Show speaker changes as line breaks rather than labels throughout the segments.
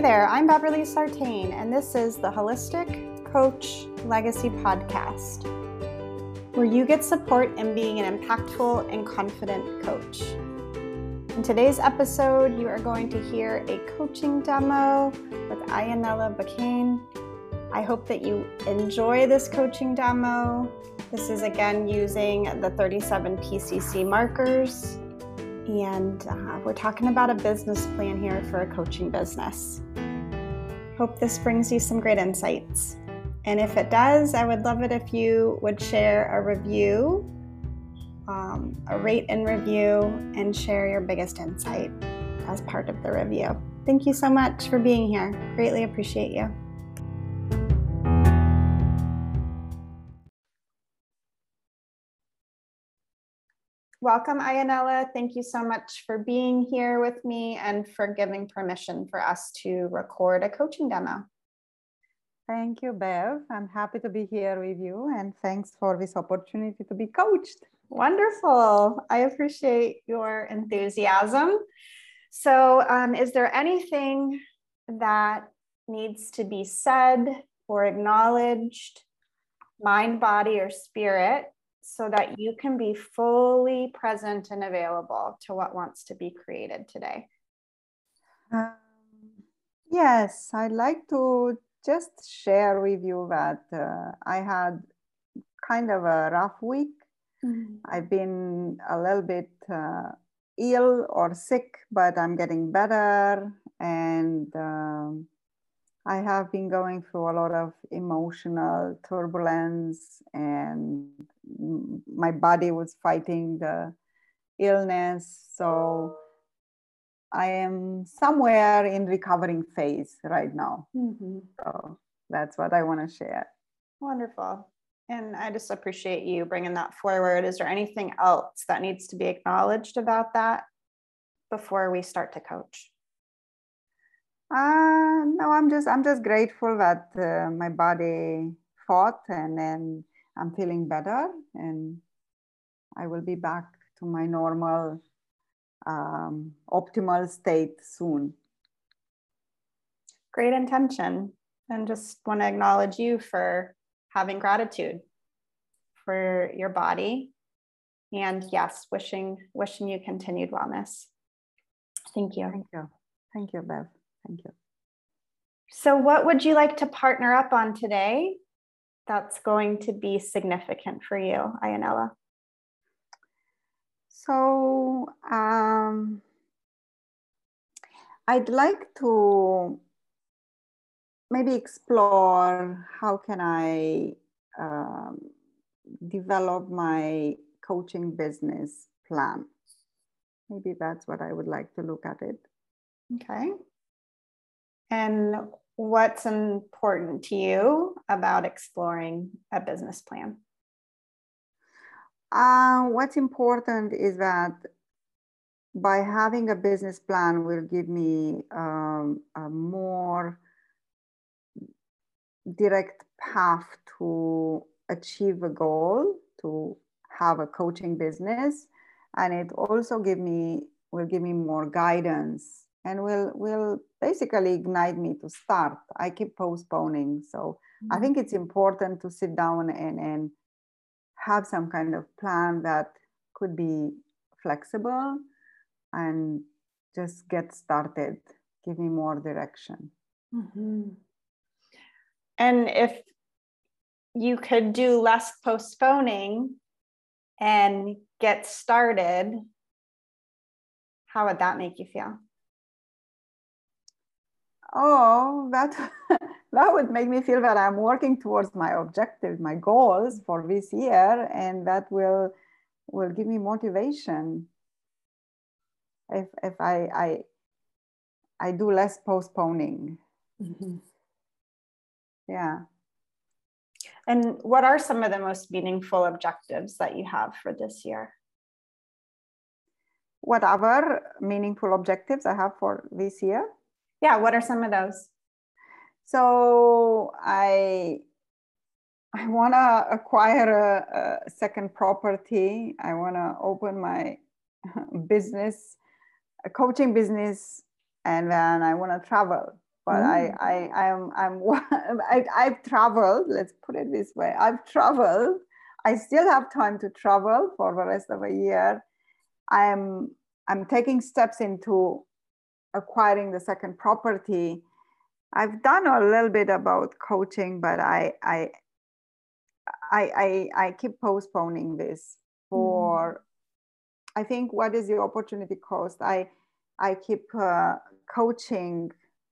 There, I'm Beverly Sartain, and this is the Holistic Coach Legacy Podcast, where you get support in being an impactful and confident coach. In today's episode, you are going to hear a coaching demo with Ayanella Bacane. I hope that you enjoy this coaching demo. This is again using the 37 PCC markers and uh, we're talking about a business plan here for a coaching business. Hope this brings you some great insights. And if it does, I would love it if you would share a review, um, a rate and review, and share your biggest insight as part of the review. Thank you so much for being here. Greatly appreciate you. Welcome, Ayanella. Thank you so much for being here with me and for giving permission for us to record a coaching demo.
Thank you, Bev. I'm happy to be here with you and thanks for this opportunity to be coached.
Wonderful. I appreciate your enthusiasm. So, um, is there anything that needs to be said or acknowledged, mind, body, or spirit, so that you can be fully present and available to what wants to be created today?
Um, yes, I'd like to just share with you that uh, I had kind of a rough week. Mm-hmm. I've been a little bit uh, ill or sick, but I'm getting better. And um, I have been going through a lot of emotional turbulence, and my body was fighting the illness. So I am somewhere in recovering phase right now. Mm-hmm. So that's what I want to share.
Wonderful. And I just appreciate you bringing that forward. Is there anything else that needs to be acknowledged about that before we start to coach?
Uh, no, I'm just I'm just grateful that uh, my body fought and then I'm feeling better and I will be back to my normal um, optimal state soon.
Great intention. And just want to acknowledge you for having gratitude for your body. And yes, wishing wishing you continued wellness. Thank you.
Thank you. Thank you, Bev. Thank you.
So, what would you like to partner up on today that's going to be significant for you, Ayanella?
So, um, I'd like to maybe explore how can I um, develop my coaching business plan. Maybe that's what I would like to look at it.
Okay. And what's important to you about exploring a business plan?
Uh, what's important is that by having a business plan will give me um, a more direct path to achieve a goal to have a coaching business and it also give me will give me more guidance and will will basically ignite me to start i keep postponing so mm-hmm. i think it's important to sit down and and have some kind of plan that could be flexible and just get started give me more direction mm-hmm.
and if you could do less postponing and get started how would that make you feel
oh that that would make me feel that i'm working towards my objectives my goals for this year and that will will give me motivation. If if i i i do less postponing. Mm-hmm. yeah.
And what are some of the most meaningful objectives that you have for this year?
What other meaningful objectives i have for this year
yeah what are some of those
so i i want to acquire a, a, second property i want to open my business a coaching business and then i want to travel but I, mm. I, I'm, I'm, I, I've traveled. Let's put it this way: I've traveled. I still have time to travel for the rest of a year. I'm, I'm taking steps into acquiring the second property. I've done a little bit about coaching, but I, I, I, I, I keep postponing this for. Mm. I think what is the opportunity cost? I, I keep uh, coaching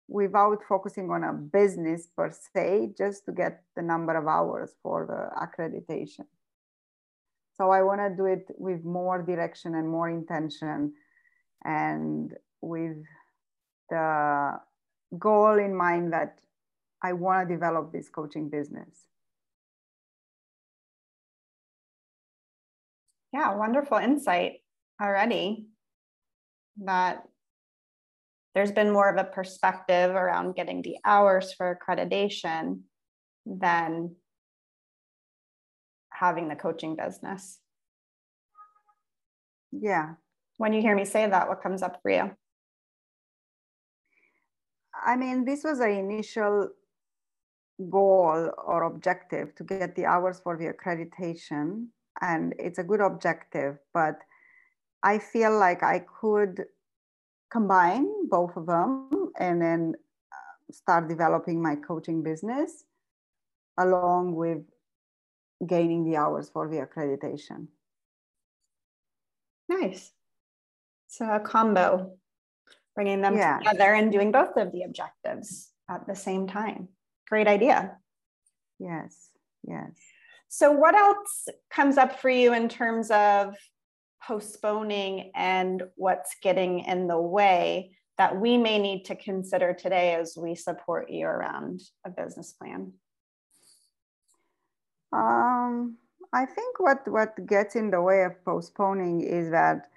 without focusing on a business per se, just to get the number of hours for the accreditation. So I want to do it with more direction and more intention and with the goal in mind that I want to develop this coaching business.
Yeah, wonderful insight already that there's been more of a perspective around getting the hours for accreditation than having the coaching business.
Yeah.
When you hear me say that, what comes up for you?
I mean, this was an initial goal or objective to get the hours for the accreditation, and it's a good objective, but I feel like I could combine both of them and then uh, start developing my coaching business along with gaining the hours for the accreditation.
Nice. So a combo, bringing them yeah. together and doing both of the objectives at the same time. Great idea.
Yes, yes.
So, what else comes up for you in terms of postponing and what's getting in the way that we may need to consider today as we support you around a business plan?
Um, I think what, what gets in the way of postponing is that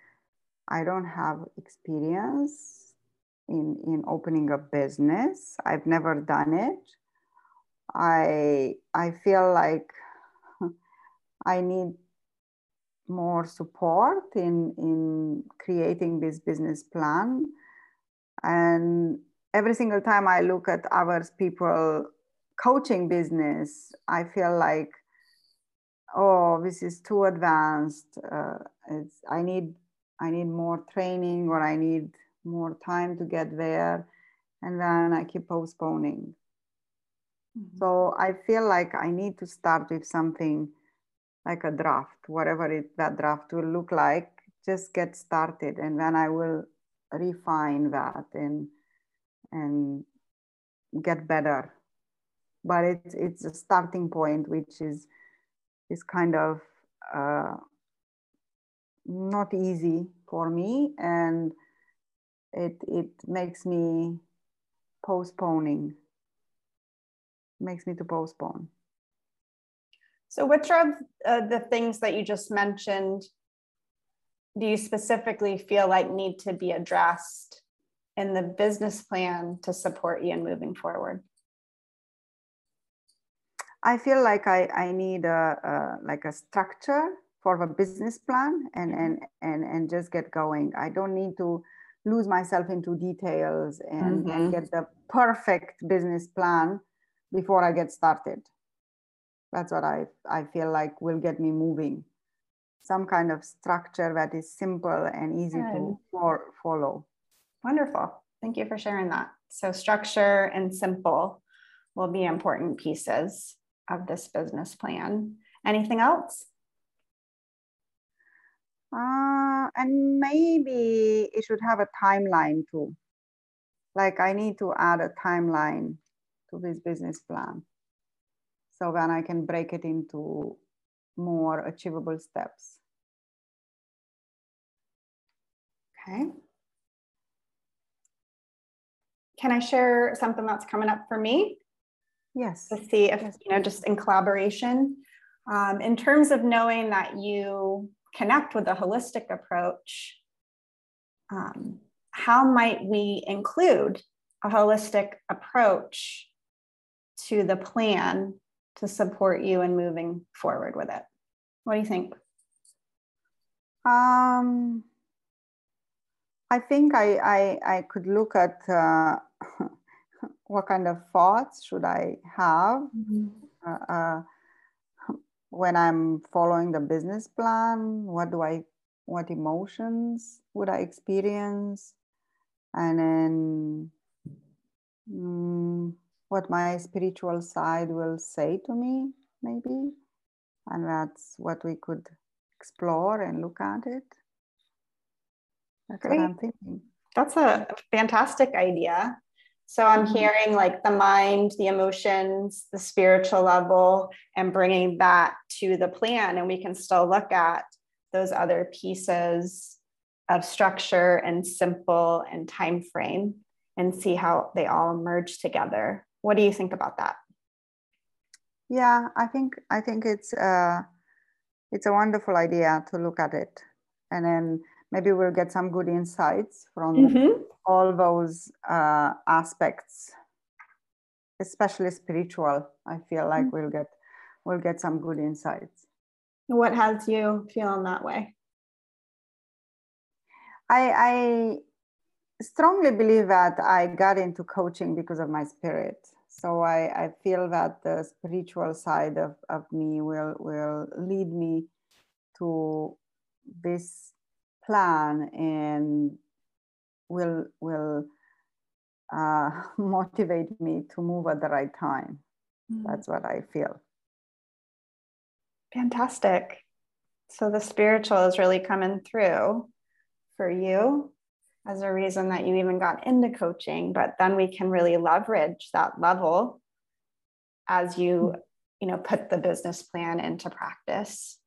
I don't have experience in, in opening a business. I've never done it. I, I feel like I need more support in in creating this business plan and every single time i look at others people coaching business i feel like oh this is too advanced uh, i need i need more training or i need more time to get there and then i keep postponing mm-hmm. so i feel like i need to start with something like a draft, whatever it, that draft will look like, just get started and then I will refine that and and get better. But it's it's a starting point which is is kind of uh, not easy for me and it it makes me postponing makes me to postpone
so, which of uh, the things that you just mentioned do you specifically feel like need to be addressed in the business plan to support you in moving forward?
I feel like I, I need a, a like a structure for the business plan and, and and and just get going. I don't need to lose myself into details and, mm-hmm. and get the perfect business plan before I get started. That's what i i feel like will get me moving. Some kind of structure that is simple and easy Good. to for, follow.
Wonderful. Thank you for sharing that. So structure and simple will be important pieces of this business plan. Anything else?
Uh, and maybe it should have a timeline too like i need to add a timeline to this business plan so then I can break it into more achievable steps.
Okay. Can I share something that's coming up for me?
Yes.
To see if, you know, just in collaboration. Um, in terms of knowing that you connect with a holistic approach, um, how might we include a holistic approach to the plan to support you in moving forward with it. What do you think?
Um, I think I, I, I could look at uh, what kind of thoughts should I have mm-hmm. uh, uh, when I'm following the business plan? What do I, what emotions would I experience? And then mm, what my spiritual side will say to me, maybe. And that's what we could explore and look at it. That's Great. what I'm thinking.
That's a fantastic idea. So I'm mm-hmm. hearing like the mind, the emotions, the spiritual level, and bringing that to the plan. And we can still look at those other pieces of structure and simple and time frame and see how they all merge together. What do you think about that?
Yeah, I think I think it's uh, it's a wonderful idea to look at it, and then maybe we'll get some good insights from mm-hmm. all those uh, aspects especially spiritual i feel like mm-hmm. we'll get we'll get some good insights
what has you feeling that way
i i strongly believe that i got into coaching because of my spirit so i i feel that the spiritual side of, of me will will lead me to this plan and will will uh, motivate me to move at the right time. Mm. That's what I feel.
Fantastic. So the spiritual is really coming through for you as a reason that you even got into coaching, but then we can really leverage that level as you, you know, put the business plan into practice.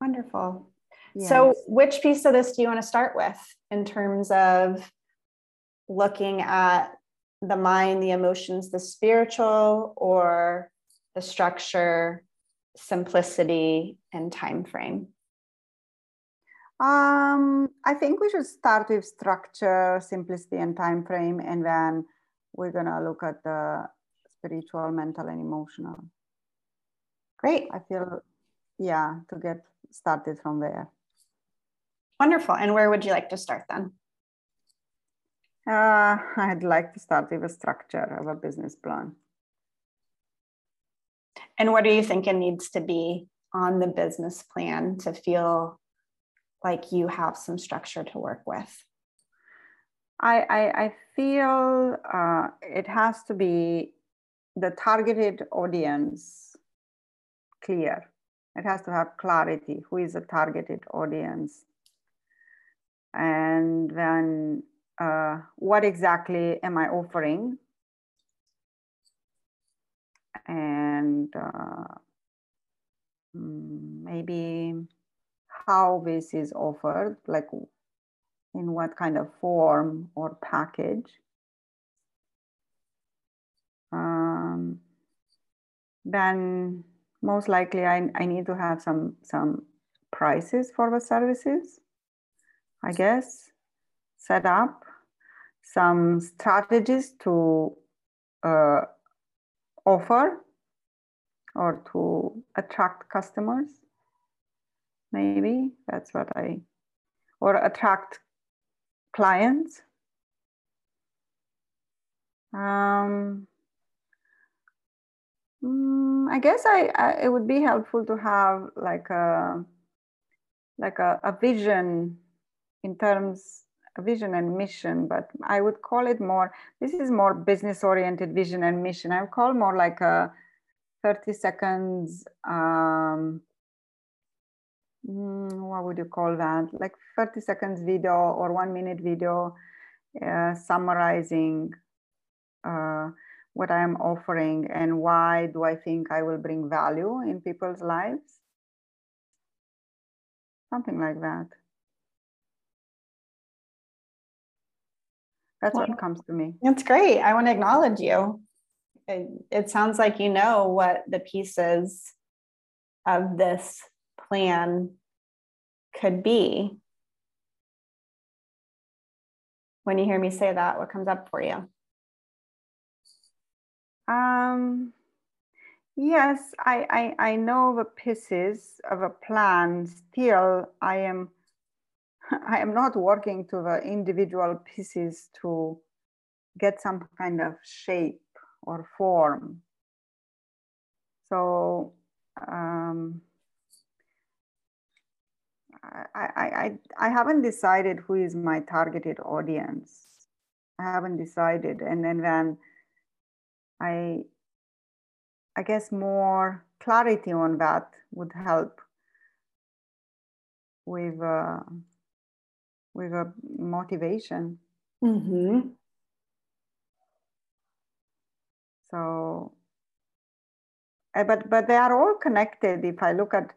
Wonderful. So, which piece of this do you want to start with in terms of looking at the mind, the emotions, the spiritual, or the structure, simplicity, and time frame?
Um, I think we should start with structure, simplicity, and time frame, and then we're gonna look at the spiritual, mental, and emotional.
Great.
I feel, yeah, to get started from there.
Wonderful. And where would you like to start then?
Uh, I'd like to start with a structure of a business plan.
And what do you think it needs to be on the business plan to feel like you have some structure to work with?
I, I, I feel uh, it has to be the targeted audience clear. It has to have clarity. Who is the targeted audience? And then uh, what exactly am I offering? And uh, maybe how this is offered, like in what kind of form or package. Um, then most likely I, I need to have some some prices for the services I guess, set up some strategies to uh, offer or to attract customers. Maybe that's what I, or attract clients. Um, mm, I guess I, I, it would be helpful to have like a like a, a vision in terms vision and mission, but I would call it more, this is more business oriented vision and mission. I would call more like a 30 seconds, um, mm, what would you call that? Like 30 seconds video or one minute video uh, summarizing uh, what I am offering and why do I think I will bring value in people's lives. Something like that. That's well, what comes to me.
That's great. I want to acknowledge you. It, it sounds like you know what the pieces of this plan could be. When you hear me say that, what comes up for you?
Um, yes, I, I, I know the pieces of a plan. Still, I am I am not working to the individual pieces to get some kind of shape or form. So um, I, I, I, I haven't decided who is my targeted audience. I haven't decided. And then when I, I guess more clarity on that would help with uh, with a motivation. Mm-hmm. So, eh, but but they are all connected. If I look at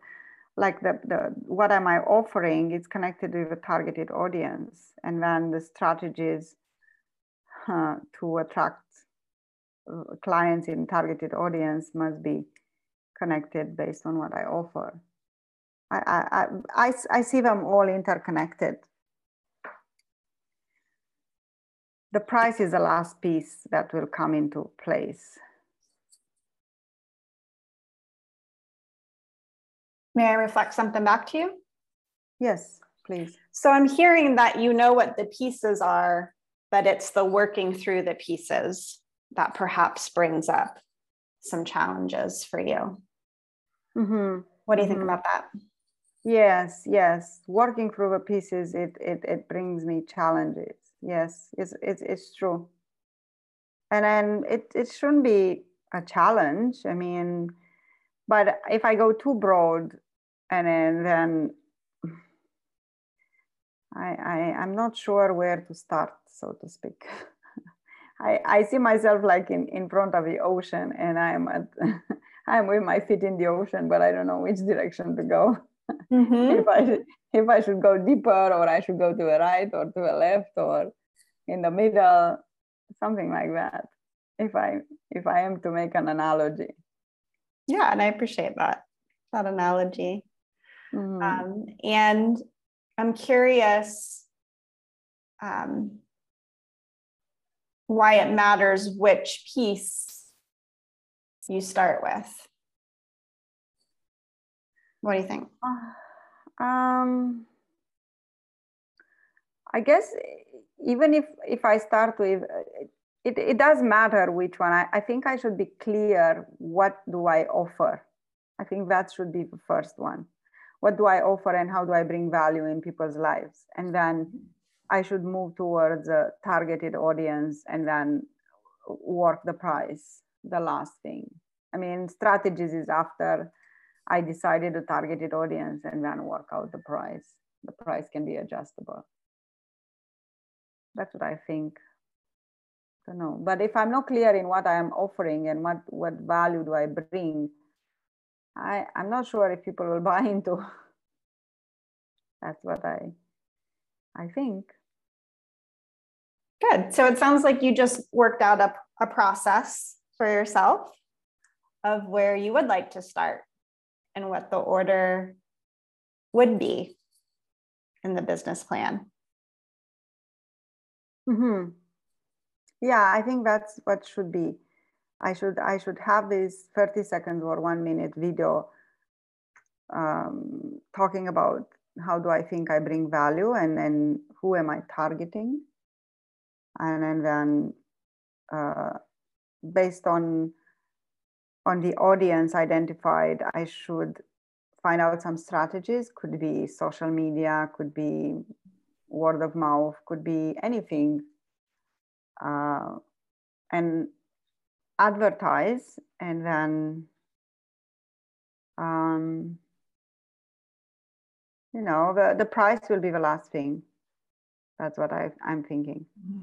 like the, the what am I offering, it's connected with a targeted audience, and then the strategies uh, to attract uh, clients in targeted audience must be connected based on what I offer. I, I, I, I see them all interconnected. The price is the last piece that will come into place.
May I reflect something back to you?
Yes, please.
So I'm hearing that you know what the pieces are, but it's the working through the pieces that perhaps brings up some challenges for you. Mm-hmm. What do you think mm-hmm. about that?
Yes, yes. Working through the pieces, it it, it brings me challenges. Yes, it's, it's it's true. And then it, it shouldn't be a challenge. I mean, but if I go too broad and then, then I, I I'm not sure where to start, so to speak. I, I see myself like in, in front of the ocean and I'm at I'm with my feet in the ocean, but I don't know which direction to go. Mm-hmm. if I if I should go deeper or I should go to the right or to the left or in the middle, something like that. If I if I am to make an analogy.
Yeah, and I appreciate that that analogy. Mm-hmm. Um, and I'm curious um, why it matters which piece you start with. What do you think? Uh, um,
I guess even if if I start with it, it does matter which one. I, I think I should be clear what do I offer. I think that should be the first one. What do I offer and how do I bring value in people's lives? And then I should move towards a targeted audience and then work the price, the last thing. I mean, strategies is after I decided a targeted audience and then work out the price. The price can be adjustable. That's what I think. I don't know. But if I'm not clear in what I am offering and what, what value do I bring, I, I'm not sure if people will buy into. That's what I I think.
Good. So it sounds like you just worked out a, a process for yourself of where you would like to start and what the order would be in the business plan.
Mm-hmm. Yeah, I think that's what should be. I should I should have this 30 seconds or one minute video um, talking about how do I think I bring value and then who am I targeting, and, then uh, based on on the audience identified, I should find out some strategies. Could be social media, could be word of mouth, could be anything. Uh, and advertise and then um, you know the, the price will be the last thing that's what I, i'm thinking mm-hmm.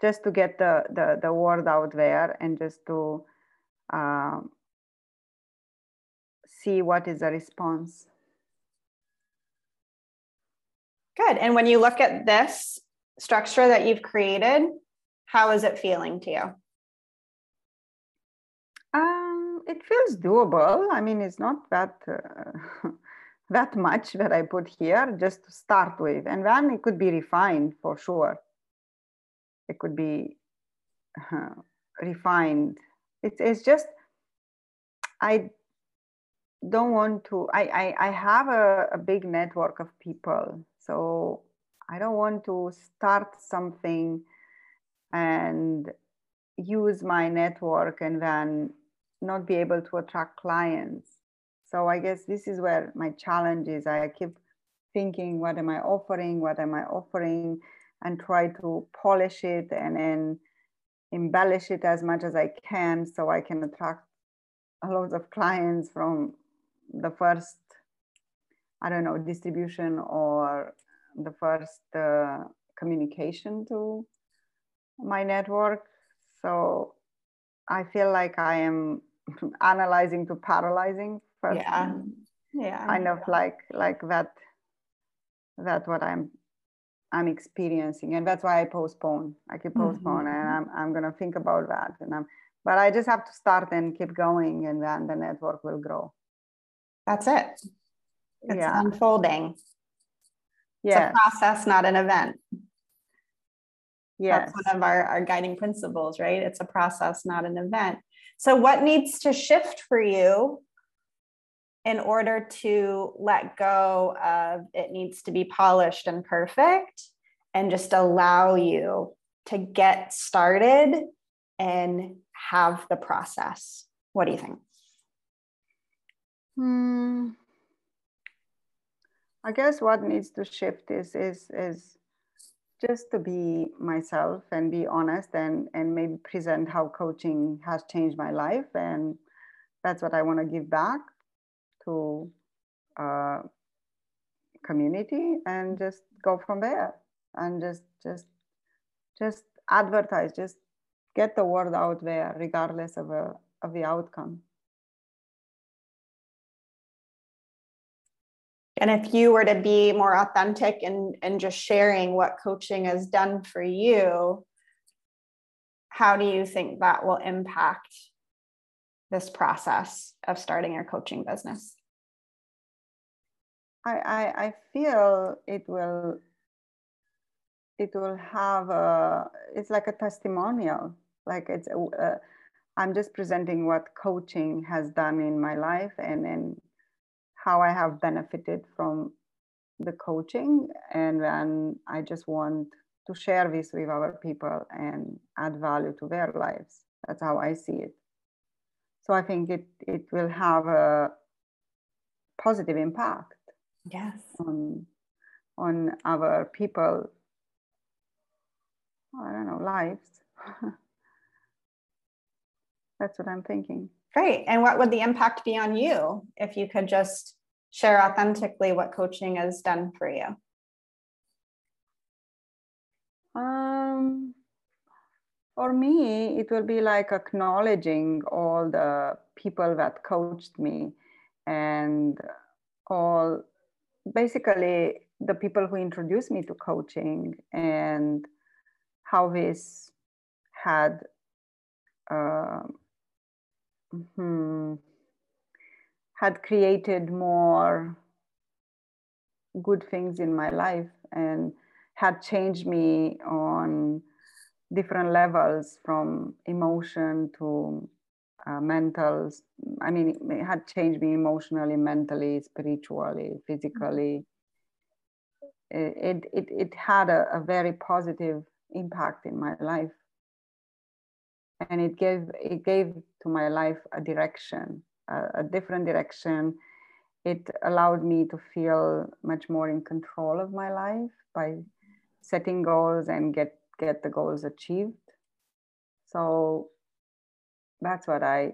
just to get the, the the word out there and just to um, see what is the response.
Good. And when you look at this structure that you've created, how is it feeling to you?
Um, it feels doable. I mean, it's not that uh, that much that I put here just to start with, and then it could be refined for sure. It could be uh, refined it's, it's just i don't want to i i, I have a, a big network of people so i don't want to start something and use my network and then not be able to attract clients. So I guess this is where my challenge is. I keep thinking, what am I offering? What am I offering? And try to polish it and then embellish it as much as I can so I can attract a lot of clients from the first, I don't know, distribution or the first uh, communication to my network. So I feel like I am analyzing to paralyzing.
First. Yeah. Yeah.
Kind of like like that. That's what I'm I'm experiencing, and that's why I postpone. I keep postpone, mm-hmm. and I'm I'm gonna think about that, and I'm. But I just have to start and keep going, and then the network will grow.
That's it. It's yeah. unfolding.
Yeah.
It's a process, not an event.
Yes.
That's one of our, our guiding principles, right? It's a process, not an event. So, what needs to shift for you in order to let go of it needs to be polished and perfect and just allow you to get started and have the process? What do you think?
Hmm. I guess what needs to shift is is is just to be myself and be honest and and maybe present how coaching has changed my life and that's what I want to give back to uh, community and just go from there and just just just advertise just get the word out there regardless of a of the outcome.
And if you were to be more authentic and, and just sharing what coaching has done for you, how do you think that will impact this process of starting your coaching business?
I, I, I feel it will it will have a it's like a testimonial like it's uh, i'm just presenting what coaching has done in my life and then how I have benefited from the coaching. And then I just want to share this with other people and add value to their lives. That's how I see it. So I think it, it will have a positive impact.
Yes.
On, on our people, I don't know, lives. That's what I'm thinking.
Great. And what would the impact be on you if you could just share authentically what coaching has done for you?
For me, it will be like acknowledging all the people that coached me and all basically the people who introduced me to coaching and how this had uh, Hmm, had created more good things in my life and had changed me on different levels from emotion to uh, mental i mean it had changed me emotionally mentally spiritually physically. It it, it had a, a very positive impact in my life. And it gave it gave to my life a direction a, a, different direction. It allowed me to feel much more in control of my life by setting goals and get get the goals achieved. So that's what i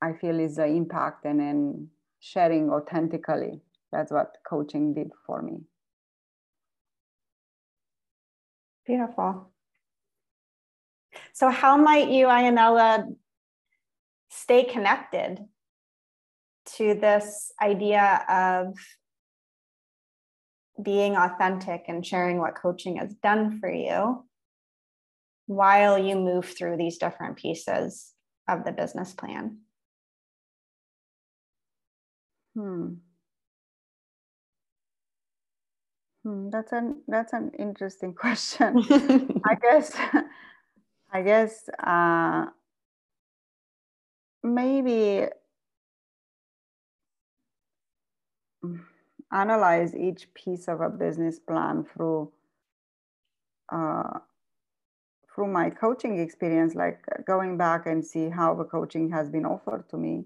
i feel is the impact and then sharing authentically. That's what coaching did for me.
Beautiful. So, how might you, Ayanella, stay connected to this idea of being authentic and sharing what coaching has done for you while you move through these different pieces of the business plan?
Hmm. Hmm, that's an that's an interesting question. I guess I guess uh, maybe analyze each piece of a business plan through uh, through my coaching experience, like going back and see how the coaching has been offered to me.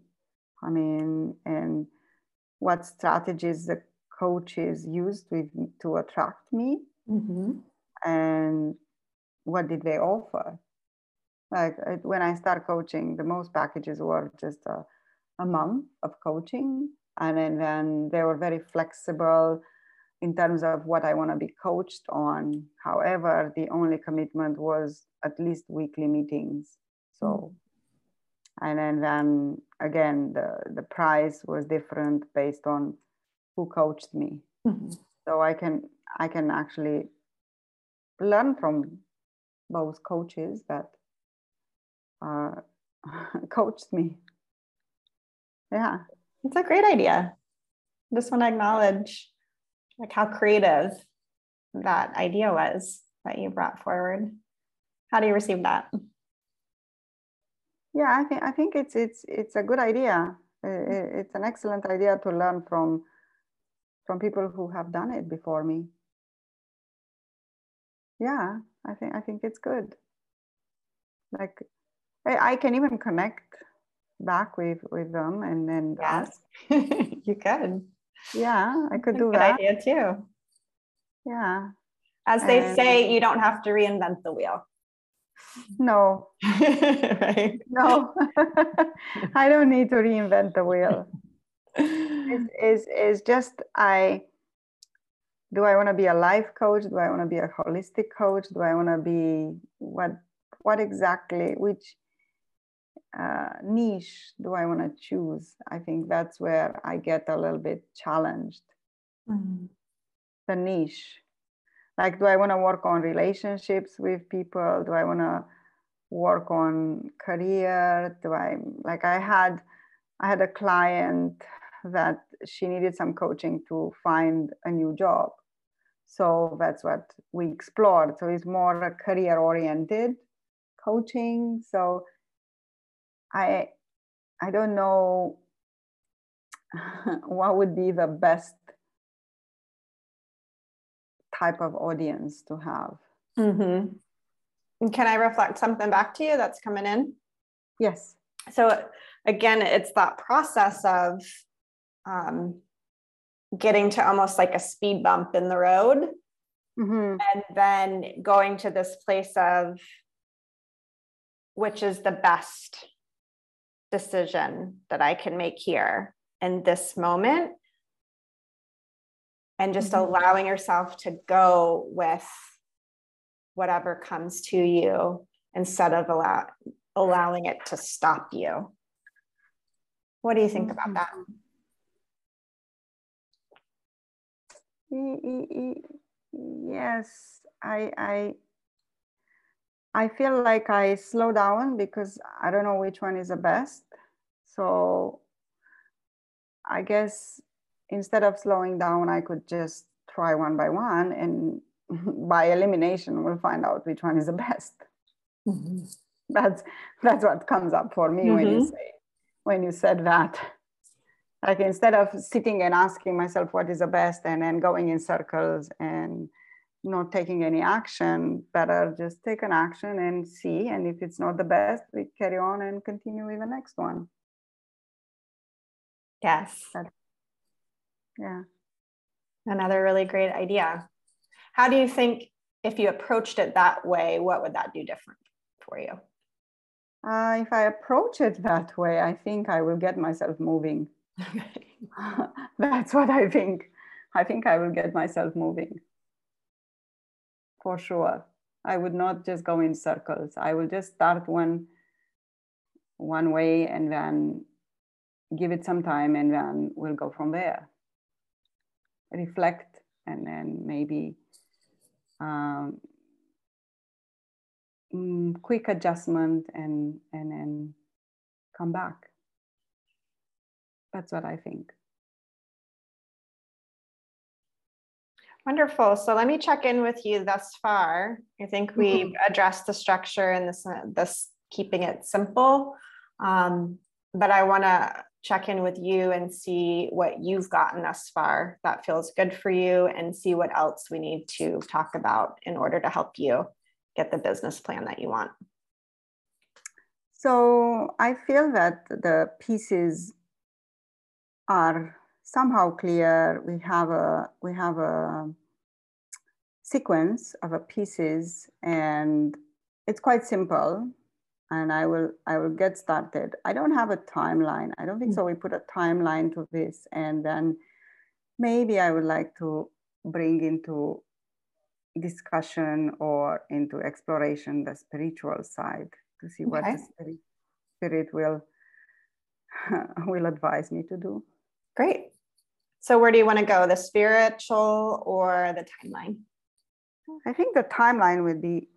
I mean, and what strategies the coaches used with, to attract me, mm-hmm. and what did they offer. Like when I start coaching, the most packages were just a, a month of coaching, and then, then they were very flexible in terms of what I want to be coached on. However, the only commitment was at least weekly meetings. So, mm-hmm. and then, then again, the, the price was different based on who coached me. Mm-hmm. So I can I can actually learn from both coaches that uh, coached me. Yeah,
it's a great idea. I just want to acknowledge like how creative that idea was that you brought forward. How do you receive that?
Yeah, I think I think it's it's it's a good idea. It's an excellent idea to learn from from people who have done it before me. Yeah, I think I think it's good. Like I, I can even connect back with with them and then uh,
yes, you can.
Yeah, I could do that.
idea too.
Yeah.
As they and... say, you don't have to reinvent the wheel.
No. right. No. I don't need to reinvent the wheel. Is is just I do I want to be a life coach? Do I want to be a holistic coach? Do I want to be what what exactly which uh, niche do I want to choose? I think that's where I get a little bit challenged. Mm-hmm. The niche. Like, do I want to work on relationships with people? Do I want to work on career? Do I like I had I had a client that she needed some coaching to find a new job. So that's what we explored. So it's more a career oriented coaching. So I I don't know what would be the best type of audience to have.
Mm-hmm. Can I reflect something back to you that's coming in?
Yes.
So again, it's that process of um, getting to almost like a speed bump in the road, mm-hmm. and then going to this place of which is the best decision that I can make here in this moment. And just mm-hmm. allowing yourself to go with whatever comes to you instead of allow, allowing it to stop you. What do you think about that?
Yes, I, I I feel like I slow down because I don't know which one is the best. So I guess instead of slowing down, I could just try one by one and by elimination we'll find out which one is the best. Mm-hmm. That's that's what comes up for me mm-hmm. when you mm-hmm. say when you said that. Like instead of sitting and asking myself what is the best and then going in circles and not taking any action, better just take an action and see. And if it's not the best, we carry on and continue with the next one.
Yes.
yeah.
Another really great idea. How do you think if you approached it that way, what would that do different for you?
Uh, if I approach it that way, I think I will get myself moving. That's what I think. I think I will get myself moving for sure. I would not just go in circles. I will just start one one way and then give it some time and then we'll go from there. Reflect and then maybe um, mm, quick adjustment and and then come back. That's what I think.
Wonderful. So let me check in with you thus far. I think we've mm-hmm. addressed the structure and this, this keeping it simple. Um, but I want to check in with you and see what you've gotten thus far that feels good for you and see what else we need to talk about in order to help you get the business plan that you want?
So I feel that the pieces are somehow clear. We have a we have a sequence of a pieces, and it's quite simple. And I will I will get started. I don't have a timeline. I don't think mm. so. We put a timeline to this, and then maybe I would like to bring into discussion or into exploration the spiritual side to see okay. what the spirit, spirit will will advise me to do.
Great. So where do you want to go? The spiritual or the timeline?
I think the timeline would be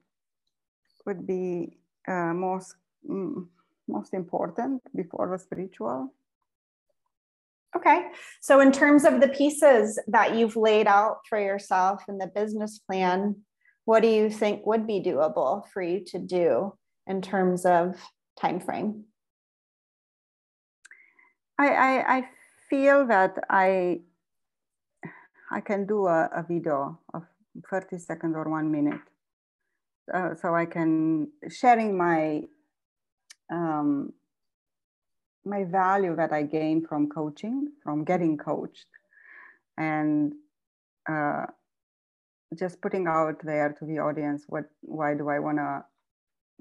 would be uh, most mm, most important before the spiritual.
Okay. So, in terms of the pieces that you've laid out for yourself in the business plan, what do you think would be doable for you to do in terms of time frame?
I, I, I feel that I I can do a, a video of 30 seconds or one minute. Uh, so I can sharing my um, my value that I gain from coaching, from getting coached, and uh, just putting out there to the audience what why do I want to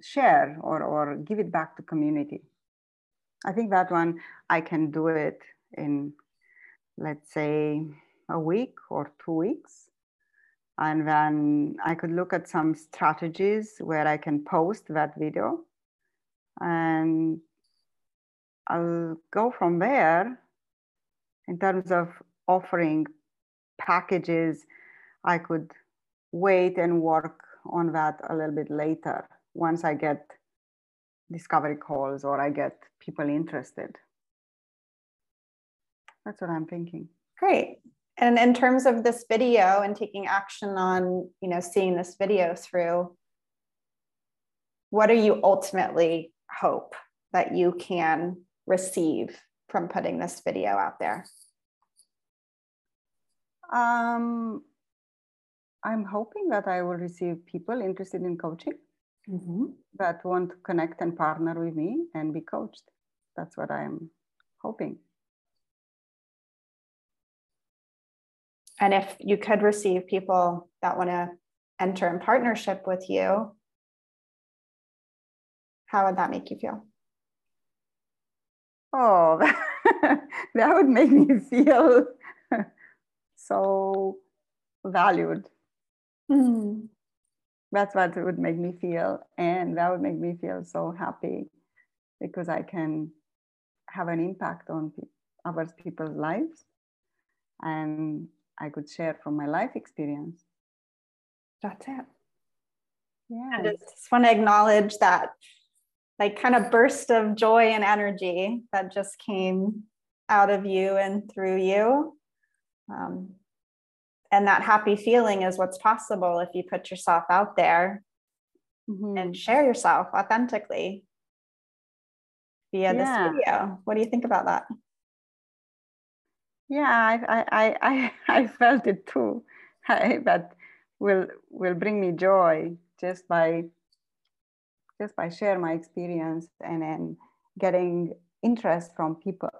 share or or give it back to community. I think that one I can do it in let's say a week or two weeks. And then I could look at some strategies where I can post that video and I'll go from there in terms of offering packages. I could wait and work on that a little bit later once I get discovery calls or I get people interested. That's what I'm thinking.
Great. And in terms of this video and taking action on, you know, seeing this video through, what do you ultimately hope that you can receive from putting this video out there?
Um, I'm hoping that I will receive people interested in coaching mm-hmm. that want to connect and partner with me and be coached. That's what I'm hoping.
And if you could receive people that want to enter in partnership with you, how would that make you feel?
Oh, that would make me feel so valued. Mm. That's what it would make me feel. And that would make me feel so happy because I can have an impact on other people's lives. And I could share from my life experience.
That's it. Yeah. I just want to acknowledge that like kind of burst of joy and energy that just came out of you and through you. Um, and that happy feeling is what's possible if you put yourself out there mm-hmm. and share yourself authentically via yeah. this video. What do you think about that?
Yeah, I I I I felt it too. but will will bring me joy just by just by share my experience and then getting interest from people.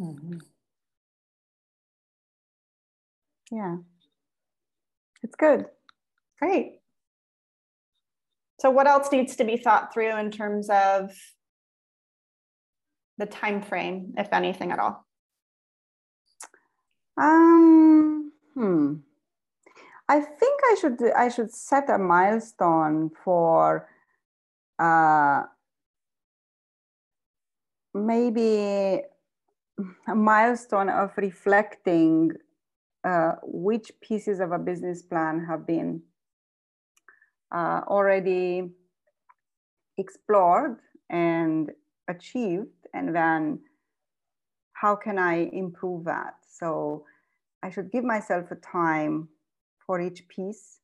Mm-hmm. Yeah, it's good.
Great. So, what else needs to be thought through in terms of the time frame, if anything at all?
Um, hmm. I think I should I should set a milestone for uh, maybe a milestone of reflecting uh, which pieces of a business plan have been uh, already explored and achieved, and then how can I improve that? So I should give myself a time for each piece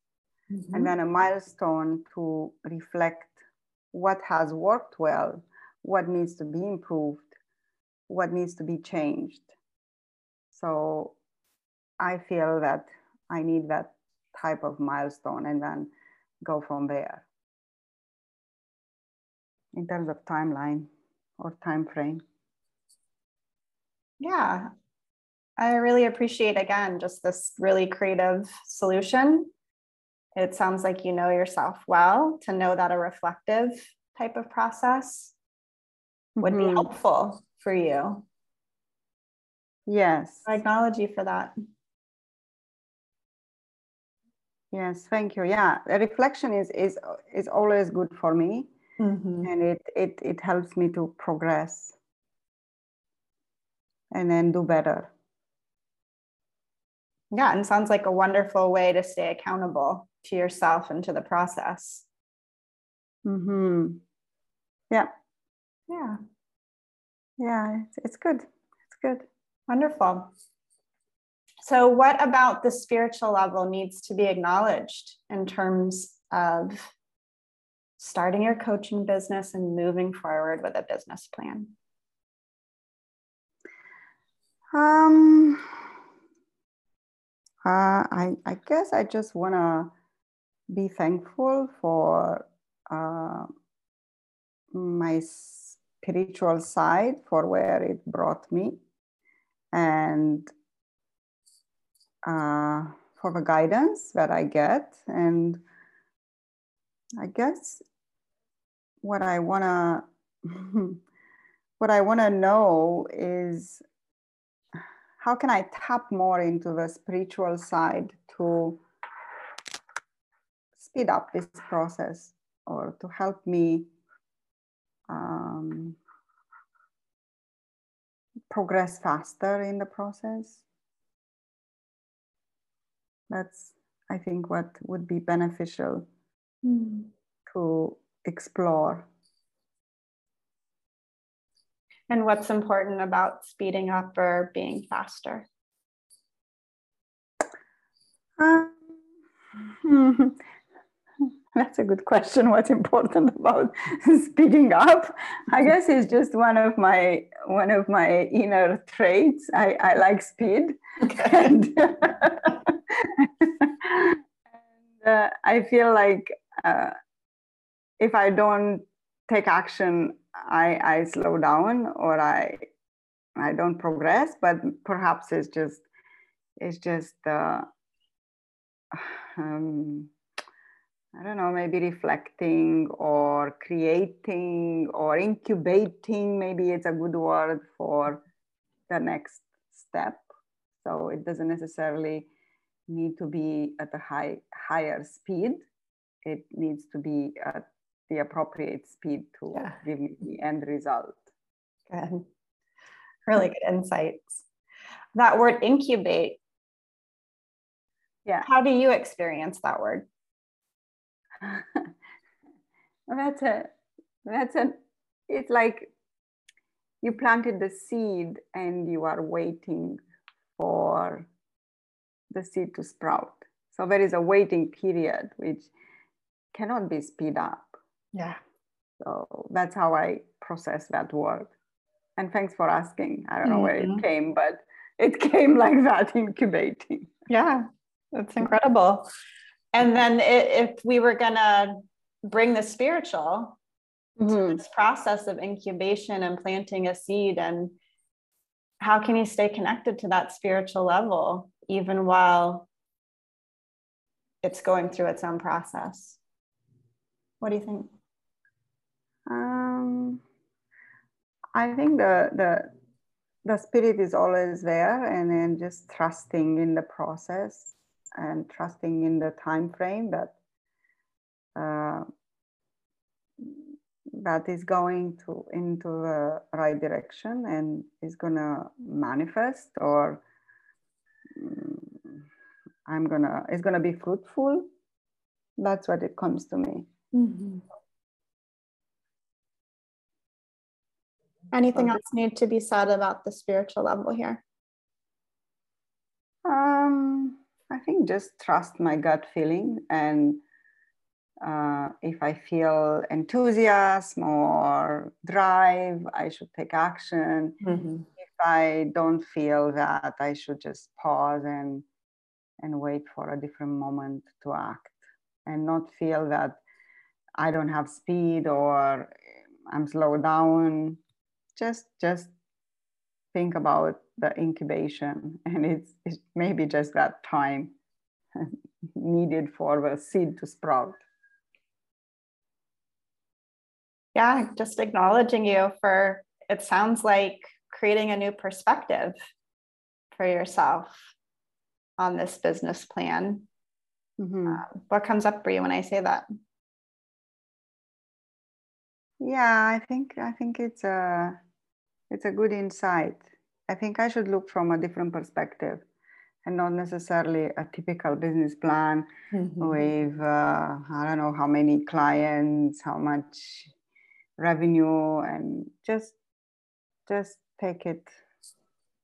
mm-hmm. and then a milestone to reflect what has worked well, what needs to be improved, what needs to be changed. So I feel that I need that type of milestone and then go from there in terms of timeline or time frame.
Yeah. I really appreciate again just this really creative solution. It sounds like you know yourself well to know that a reflective type of process would mm-hmm. be helpful for you.
Yes.
I acknowledge you for that.
Yes, thank you. Yeah, a reflection is is is always good for me, mm-hmm. and it it it helps me to progress and then do better.
Yeah, and sounds like a wonderful way to stay accountable to yourself and to the process.
Hmm. Yeah.
Yeah.
Yeah. It's, it's good. It's good.
Wonderful. So, what about the spiritual level needs to be acknowledged in terms of starting your coaching business and moving forward with a business plan?
Um, uh, I, I guess I just want to be thankful for uh, my spiritual side, for where it brought me, and uh, for the guidance that I get. And I guess what I want to what I want to know is how can I tap more into the spiritual side to speed up this process or to help me um, progress faster in the process? That's, I think, what would be beneficial mm. to explore.
And what's important about speeding up or being faster?
Um, that's a good question. What's important about speeding up? I guess it's just one of my one of my inner traits. I, I like speed. Okay. And, and uh, I feel like uh, if I don't take action, I, I slow down or I I don't progress. But perhaps it's just it's just uh, um, I don't know, maybe reflecting or creating or incubating. Maybe it's a good word for the next step. So it doesn't necessarily need to be at a high higher speed. It needs to be at the appropriate speed to yeah. give me the end result.
Good. Really good insights. That word incubate.
Yeah.
How do you experience that word?
that's a that's a it's like you planted the seed and you are waiting for the seed to sprout. So there is a waiting period which cannot be speed up.
Yeah.
So that's how I process that word. And thanks for asking. I don't know mm-hmm. where it mm-hmm. came, but it came like that, incubating.
Yeah, that's incredible. And then if we were going to bring the spiritual mm-hmm. this process of incubation and planting a seed, and how can you stay connected to that spiritual level even while it's going through its own process? What do you think?
I think the the the spirit is always there, and then just trusting in the process and trusting in the time frame that uh, that is going to into the right direction and is gonna manifest or um, I'm gonna it's gonna be fruitful. That's what it comes to me. Mm-hmm.
Anything else need to be said about the spiritual level here?
Um, I think just trust my gut feeling and uh, if I feel enthusiasm or drive, I should take action. Mm-hmm. If I don't feel that, I should just pause and and wait for a different moment to act and not feel that I don't have speed or I'm slowed down. Just just think about the incubation and it's, it's maybe just that time needed for the seed to sprout.
Yeah, just acknowledging you for it sounds like creating a new perspective for yourself on this business plan. Mm-hmm. Uh, what comes up for you when I say that?
Yeah, I think I think it's a it's a good insight. I think I should look from a different perspective and not necessarily a typical business plan mm-hmm. with uh, I don't know how many clients, how much revenue, and just just take it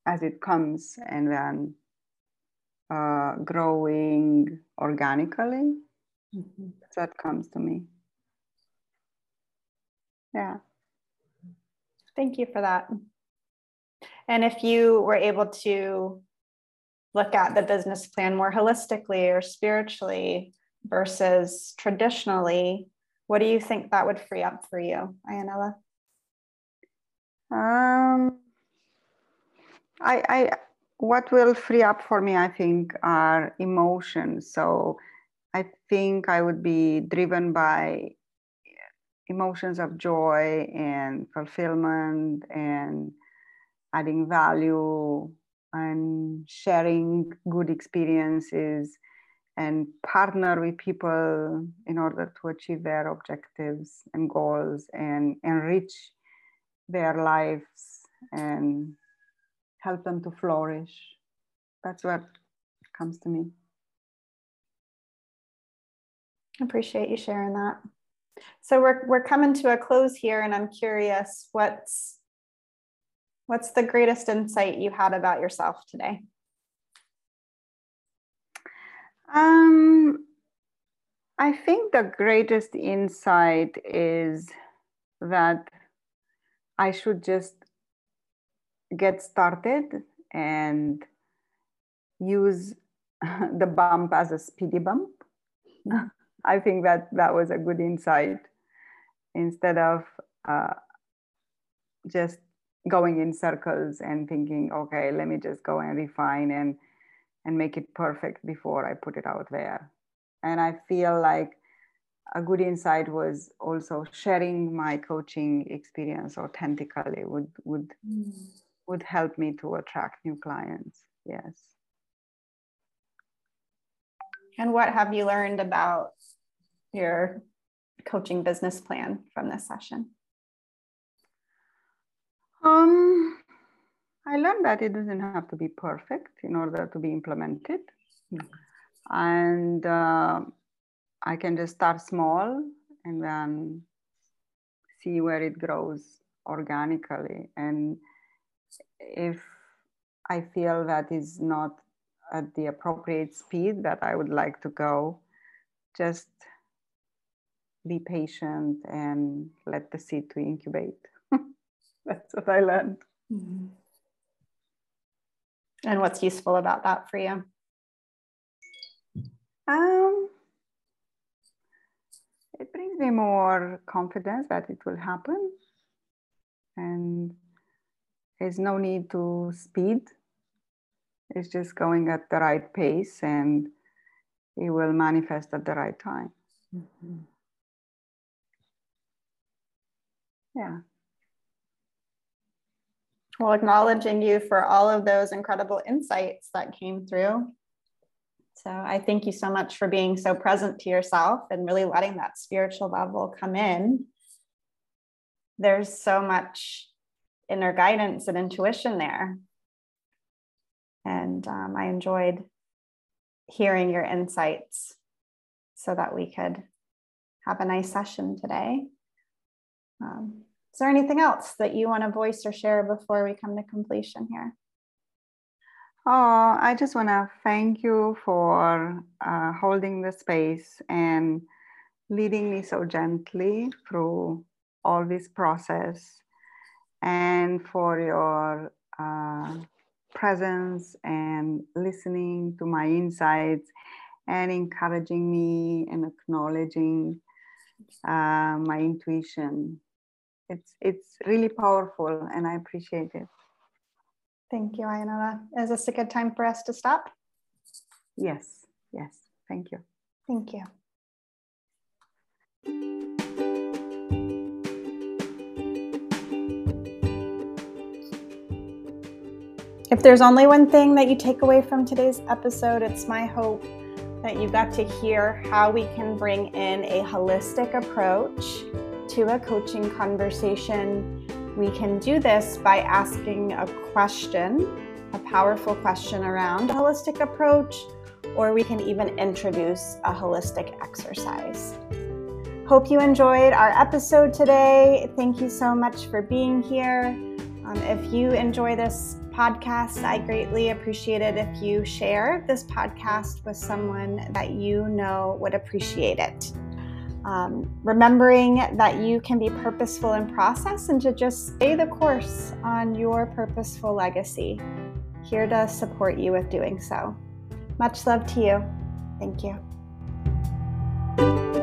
as it comes and then uh, growing organically. Mm-hmm. That comes to me. Yeah.
Thank you for that. And if you were able to look at the business plan more holistically or spiritually versus traditionally, what do you think that would free up for you, Ayanella?
Um, I, I, what will free up for me, I think, are emotions. So I think I would be driven by emotions of joy and fulfillment and adding value and sharing good experiences and partner with people in order to achieve their objectives and goals and enrich their lives and help them to flourish. That's what comes to me.
Appreciate you sharing that. So we're we're coming to a close here, and I'm curious what's what's the greatest insight you had about yourself today?
Um, I think the greatest insight is that I should just get started and use the bump as a speedy bump. I think that that was a good insight instead of uh, just going in circles and thinking, okay, let me just go and refine and and make it perfect before I put it out there. And I feel like a good insight was also sharing my coaching experience authentically would would mm. would help me to attract new clients. Yes.
And what have you learned about your coaching business plan from this session?
Um, I learned that it doesn't have to be perfect in order to be implemented. And uh, I can just start small and then see where it grows organically. And if I feel that is not at the appropriate speed that I would like to go, just be patient and let the seed to incubate. That's what I learned. Mm-hmm.
And what's useful about that for you?
Um, it brings me more confidence that it will happen. And there's no need to speed. It's just going at the right pace and it will manifest at the right time. Mm-hmm. Yeah.
Well, acknowledging you for all of those incredible insights that came through. So I thank you so much for being so present to yourself and really letting that spiritual level come in. There's so much inner guidance and intuition there. And um, I enjoyed hearing your insights so that we could have a nice session today. Um, is there anything else that you want to voice or share before we come to completion here?
Oh, I just want to thank you for uh, holding the space and leading me so gently through all this process and for your uh, presence and listening to my insights and encouraging me and acknowledging uh, my intuition. It's it's really powerful, and I appreciate it.
Thank you, Ayanella. Is this a good time for us to stop?
Yes, yes. Thank you.
Thank you. If there's only one thing that you take away from today's episode, it's my hope that you got to hear how we can bring in a holistic approach to a coaching conversation. We can do this by asking a question, a powerful question around a holistic approach, or we can even introduce a holistic exercise. Hope you enjoyed our episode today. Thank you so much for being here. Um, if you enjoy this podcast, I greatly appreciate it if you share this podcast with someone that you know would appreciate it um, remembering that you can be purposeful in process and to just stay the course on your purposeful legacy. Here to support you with doing so. Much love to you. Thank you.